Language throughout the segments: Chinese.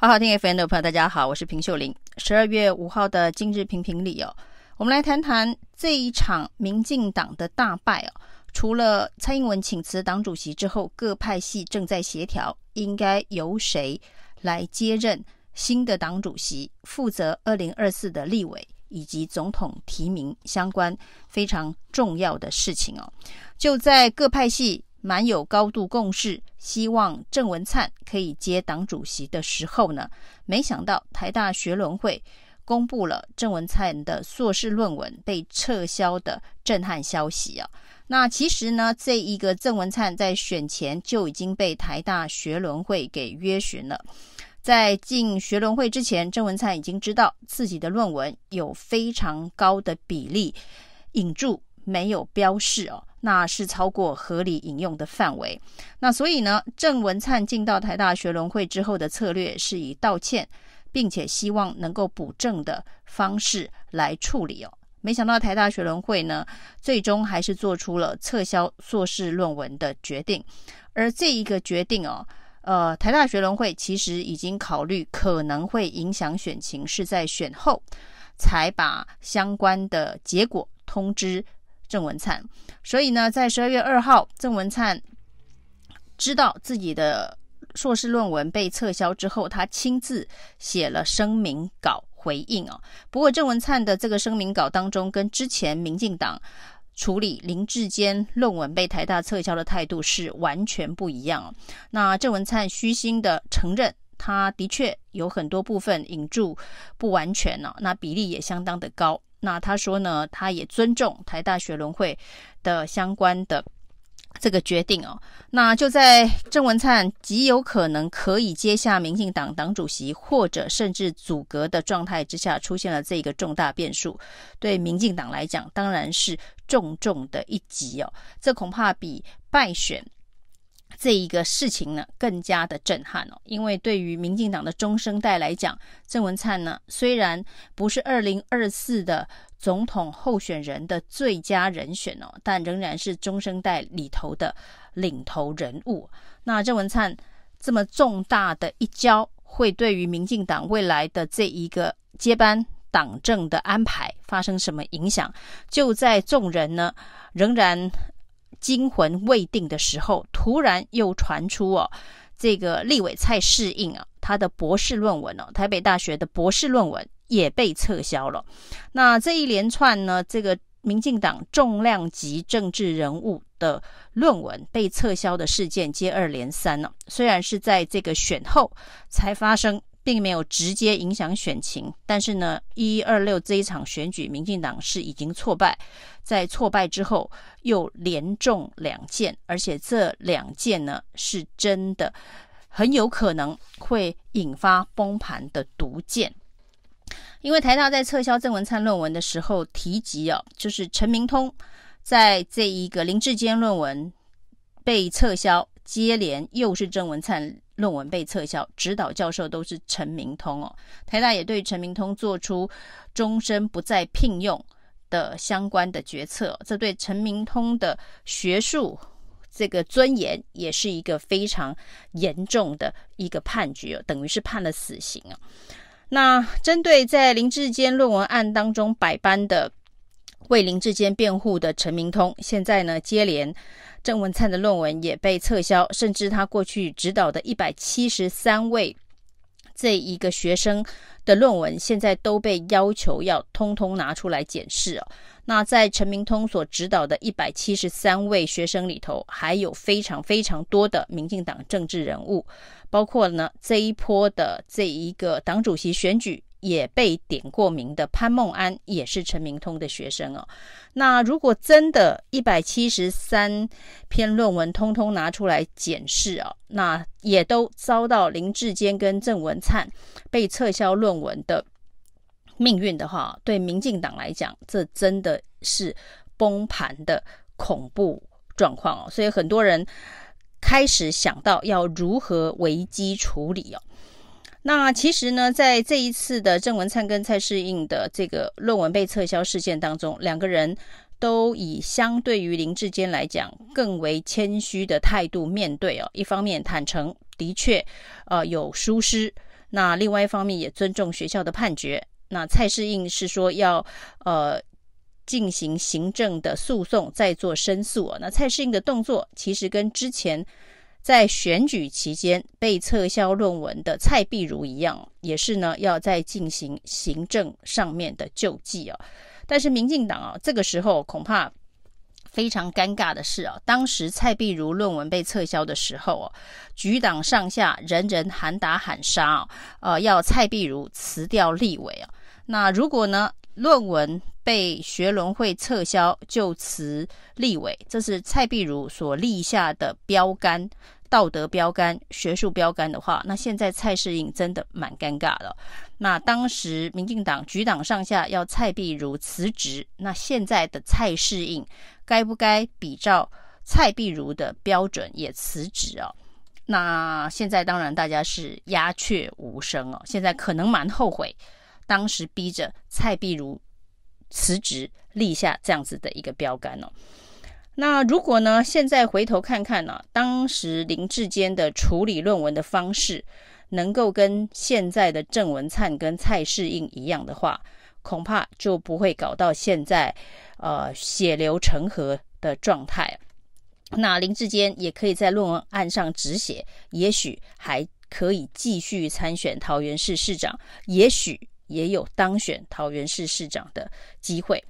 好好听 FM 的朋友，大家好，我是平秀玲。十二月五号的今日评评里哦，我们来谈谈这一场民进党的大败哦。除了蔡英文请辞党主席之后，各派系正在协调，应该由谁来接任新的党主席，负责二零二四的立委以及总统提名相关非常重要的事情哦。就在各派系。蛮有高度共识，希望郑文灿可以接党主席的时候呢，没想到台大学伦会公布了郑文灿的硕士论文被撤销的震撼消息啊。那其实呢，这一个郑文灿在选前就已经被台大学伦会给约询了，在进学伦会之前，郑文灿已经知道自己的论文有非常高的比例引注没有标示哦。那是超过合理引用的范围。那所以呢，郑文灿进到台大学伦会之后的策略是以道歉，并且希望能够补正的方式来处理哦。没想到台大学伦会呢，最终还是做出了撤销硕士论文的决定。而这一个决定哦，呃，台大学伦会其实已经考虑可能会影响选情，是在选后才把相关的结果通知。郑文灿，所以呢，在十二月二号，郑文灿知道自己的硕士论文被撤销之后，他亲自写了声明稿回应哦。不过，郑文灿的这个声明稿当中，跟之前民进党处理林志坚论文被台大撤销的态度是完全不一样哦。那郑文灿虚心的承认，他的确有很多部分引注不完全哦，那比例也相当的高。那他说呢，他也尊重台大学轮会的相关的这个决定哦。那就在郑文灿极有可能可以接下民进党党主席，或者甚至阻隔的状态之下，出现了这个重大变数，对民进党来讲当然是重重的一击哦。这恐怕比败选。这一个事情呢，更加的震撼哦，因为对于民进党的中生代来讲，郑文灿呢虽然不是二零二四的总统候选人的最佳人选哦，但仍然是中生代里头的领头人物。那郑文灿这么重大的一跤，会对于民进党未来的这一个接班党政的安排发生什么影响？就在众人呢仍然。惊魂未定的时候，突然又传出哦，这个立委蔡适应啊，他的博士论文哦，台北大学的博士论文也被撤销了。那这一连串呢，这个民进党重量级政治人物的论文被撤销的事件接二连三呢。虽然是在这个选后才发生。并没有直接影响选情，但是呢，一一二六这一场选举，民进党是已经挫败，在挫败之后又连中两箭，而且这两箭呢是真的很有可能会引发崩盘的毒箭。因为台大在撤销郑文灿论文的时候提及哦，就是陈明通在这一个林志坚论文被撤销，接连又是郑文灿。论文被撤销，指导教授都是陈明通哦。台大也对陈明通做出终身不再聘用的相关的决策，这对陈明通的学术这个尊严也是一个非常严重的一个判决哦，等于是判了死刑啊。那针对在林志坚论文案当中百般的为林志坚辩护的陈明通，现在呢接连。郑文灿的论文也被撤销，甚至他过去指导的一百七十三位这一个学生的论文，现在都被要求要通通拿出来检视哦。那在陈明通所指导的一百七十三位学生里头，还有非常非常多的民进党政治人物，包括呢这一波的这一个党主席选举。也被点过名的潘梦安也是陈明通的学生哦。那如果真的一百七十三篇论文通通拿出来检视哦，那也都遭到林志坚跟郑文灿被撤销论文的命运的话，对民进党来讲，这真的是崩盘的恐怖状况哦。所以很多人开始想到要如何危机处理哦。那其实呢，在这一次的郑文灿跟蔡适应的这个论文被撤销事件当中，两个人都以相对于林志坚来讲更为谦虚的态度面对哦。一方面坦诚的确呃有疏失。那另外一方面也尊重学校的判决。那蔡适应是说要呃进行行政的诉讼，再做申诉。那蔡适应的动作其实跟之前在选举期间被撤销论文的蔡壁如一样，也是呢要再进行行政上面的救济啊。但是民进党啊，这个时候恐怕非常尴尬的是啊，当时蔡壁如论文被撤销的时候啊，局党上下人人喊打喊杀啊，呃，要蔡壁如辞掉立委啊。那如果呢，论文被学伦会撤销就辞立委，这是蔡壁如所立下的标杆。道德标杆、学术标杆的话，那现在蔡适应真的蛮尴尬的。那当时民进党局党上下要蔡壁如辞职，那现在的蔡适应该不该比照蔡壁如的标准也辞职啊？那现在当然大家是鸦雀无声哦。现在可能蛮后悔，当时逼着蔡壁如辞职，立下这样子的一个标杆哦。那如果呢？现在回头看看呢、啊，当时林志坚的处理论文的方式，能够跟现在的郑文灿跟蔡适应一样的话，恐怕就不会搞到现在，呃，血流成河的状态。那林志坚也可以在论文案上止血，也许还可以继续参选桃园市市长，也许也有当选桃园市市长的机会。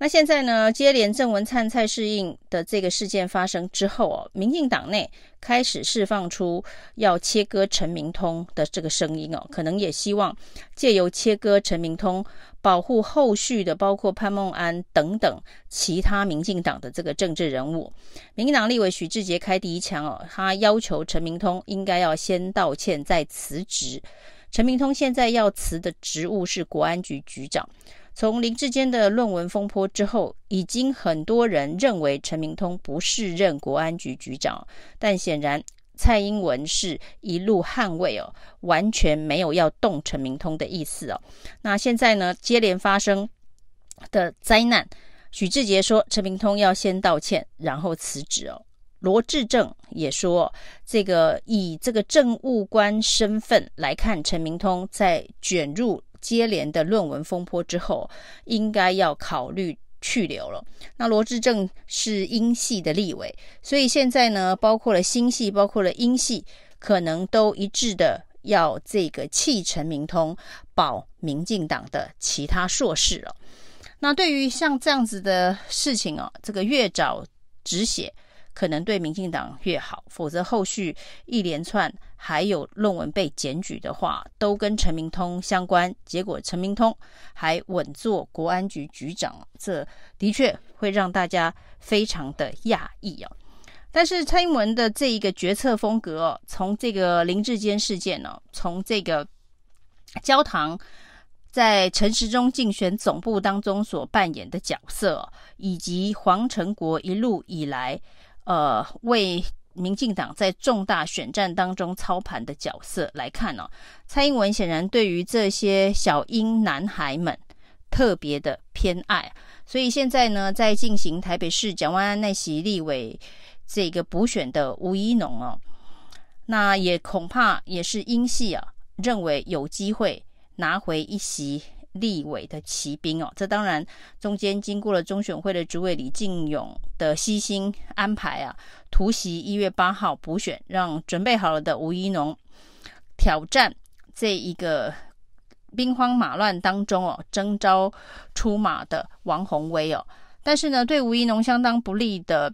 那现在呢，接连郑文灿、蔡适应的这个事件发生之后哦，民进党内开始释放出要切割陈明通的这个声音哦，可能也希望借由切割陈明通，保护后续的包括潘孟安等等其他民进党的这个政治人物。民进党立委许志杰开第一枪哦，他要求陈明通应该要先道歉再辞职。陈明通现在要辞的职务是国安局局长。从林志坚的论文风波之后，已经很多人认为陈明通不适任国安局局长，但显然蔡英文是一路捍卫哦，完全没有要动陈明通的意思哦。那现在呢，接连发生的灾难，许志杰说陈明通要先道歉，然后辞职哦。罗志政也说，这个以这个政务官身份来看，陈明通在卷入。接连的论文风波之后，应该要考虑去留了。那罗志正是英系的立委，所以现在呢，包括了新系，包括了英系，可能都一致的要这个弃陈明通，保民进党的其他硕士了。那对于像这样子的事情哦，这个越早止血。可能对民进党越好，否则后续一连串还有论文被检举的话，都跟陈明通相关。结果陈明通还稳坐国安局局长，这的确会让大家非常的讶异哦。但是蔡英文的这一个决策风格哦，从这个林志坚事件呢，从这个焦糖在陈时中竞选总部当中所扮演的角色，以及黄成国一路以来。呃，为民进党在重大选战当中操盘的角色来看呢、哦，蔡英文显然对于这些小英男孩们特别的偏爱，所以现在呢，在进行台北市蒋万安那席立委这个补选的吴怡农哦，那也恐怕也是英系啊，认为有机会拿回一席。立委的骑兵哦，这当然中间经过了中选会的主委李进勇的悉心安排啊，突袭一月八号补选，让准备好了的吴怡农挑战这一个兵荒马乱当中哦征召出马的王鸿薇哦，但是呢，对吴怡农相当不利的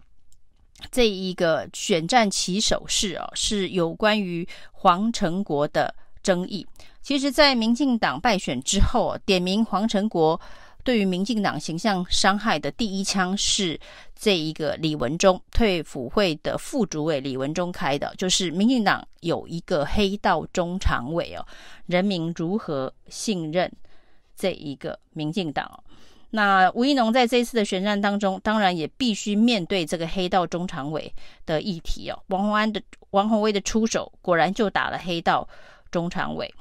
这一个选战起手式哦，是有关于黄成国的争议。其实，在民进党败选之后，点名黄成国对于民进党形象伤害的第一枪是这一个李文忠退辅会的副主委李文忠开的，就是民进党有一个黑道中常委哦，人民如何信任这一个民进党？那吴怡农在这一次的选战当中，当然也必须面对这个黑道中常委的议题哦。王宏安的王宏威的出手，果然就打了黑道中常委。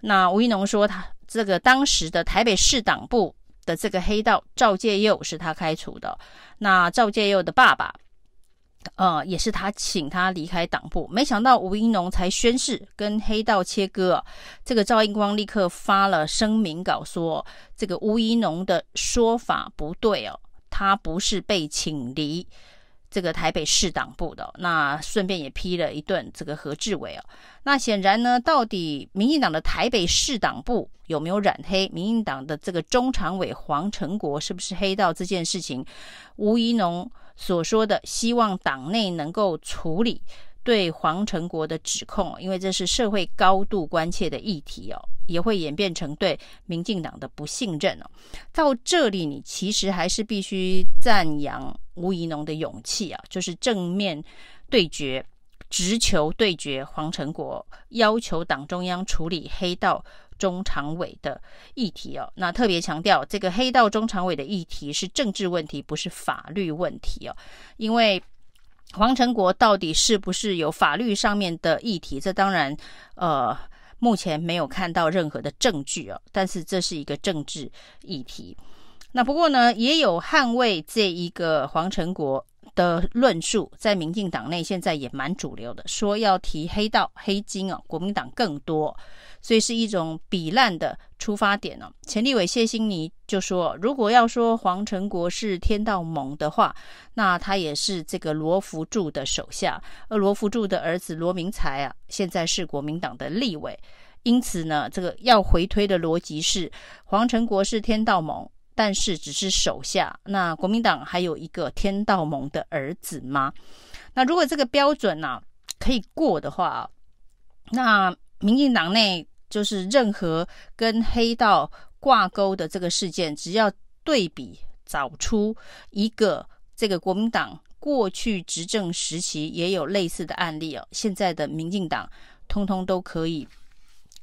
那吴怡农说，他这个当时的台北市党部的这个黑道赵介佑是他开除的。那赵介佑的爸爸呃，也是他请他离开党部，没想到吴怡农才宣誓跟黑道切割，这个赵英光立刻发了声明稿说，这个吴怡农的说法不对哦，他不是被请离这个台北市党部的，那顺便也批了一顿这个何志伟哦，那显然呢，到底民进党的台北市党部有没有染黑？民进党的这个中常委黄成国是不是黑道这件事情，吴怡农。所说的希望党内能够处理对黄成国的指控，因为这是社会高度关切的议题哦，也会演变成对民进党的不信任哦。到这里，你其实还是必须赞扬吴怡农的勇气啊，就是正面对决，直球对决黄成国，要求党中央处理黑道。中常委的议题哦，那特别强调这个黑道中常委的议题是政治问题，不是法律问题哦。因为黄成国到底是不是有法律上面的议题，这当然呃目前没有看到任何的证据哦。但是这是一个政治议题。那不过呢，也有捍卫这一个黄成国的论述，在民进党内现在也蛮主流的，说要提黑道黑金哦，国民党更多。所以是一种比烂的出发点哦。前立委谢欣妮就说，如果要说黄成国是天道盟的话，那他也是这个罗福柱的手下，而罗福柱的儿子罗明才啊，现在是国民党的立委。因此呢，这个要回推的逻辑是，黄成国是天道盟，但是只是手下。那国民党还有一个天道盟的儿子吗？那如果这个标准呢、啊、可以过的话，那。民进党内就是任何跟黑道挂钩的这个事件，只要对比找出一个这个国民党过去执政时期也有类似的案例哦，现在的民进党通通都可以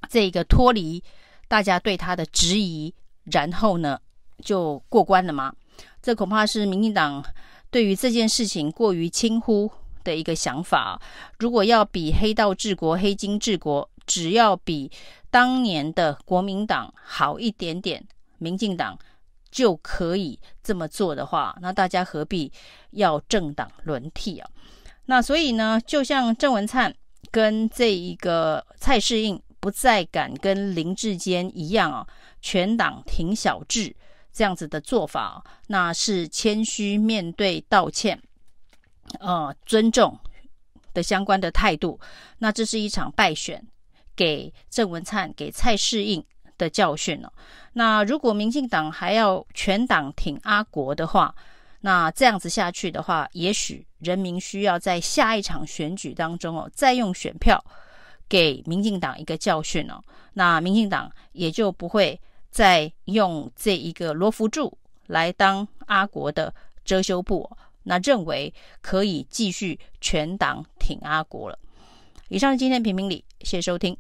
这个脱离大家对他的质疑，然后呢就过关了吗？这恐怕是民进党对于这件事情过于轻忽的一个想法。如果要比黑道治国、黑金治国，只要比当年的国民党好一点点，民进党就可以这么做的话，那大家何必要政党轮替啊？那所以呢，就像郑文灿跟这一个蔡适应不再敢跟林志坚一样啊，全党挺小智这样子的做法，那是谦虚面对道歉，呃，尊重的相关的态度。那这是一场败选。给郑文灿、给蔡适应的教训了。那如果民进党还要全党挺阿国的话，那这样子下去的话，也许人民需要在下一场选举当中哦，再用选票给民进党一个教训哦。那民进党也就不会再用这一个罗福柱来当阿国的遮羞布，那认为可以继续全党挺阿国了。以上是今天评评理，谢谢收听。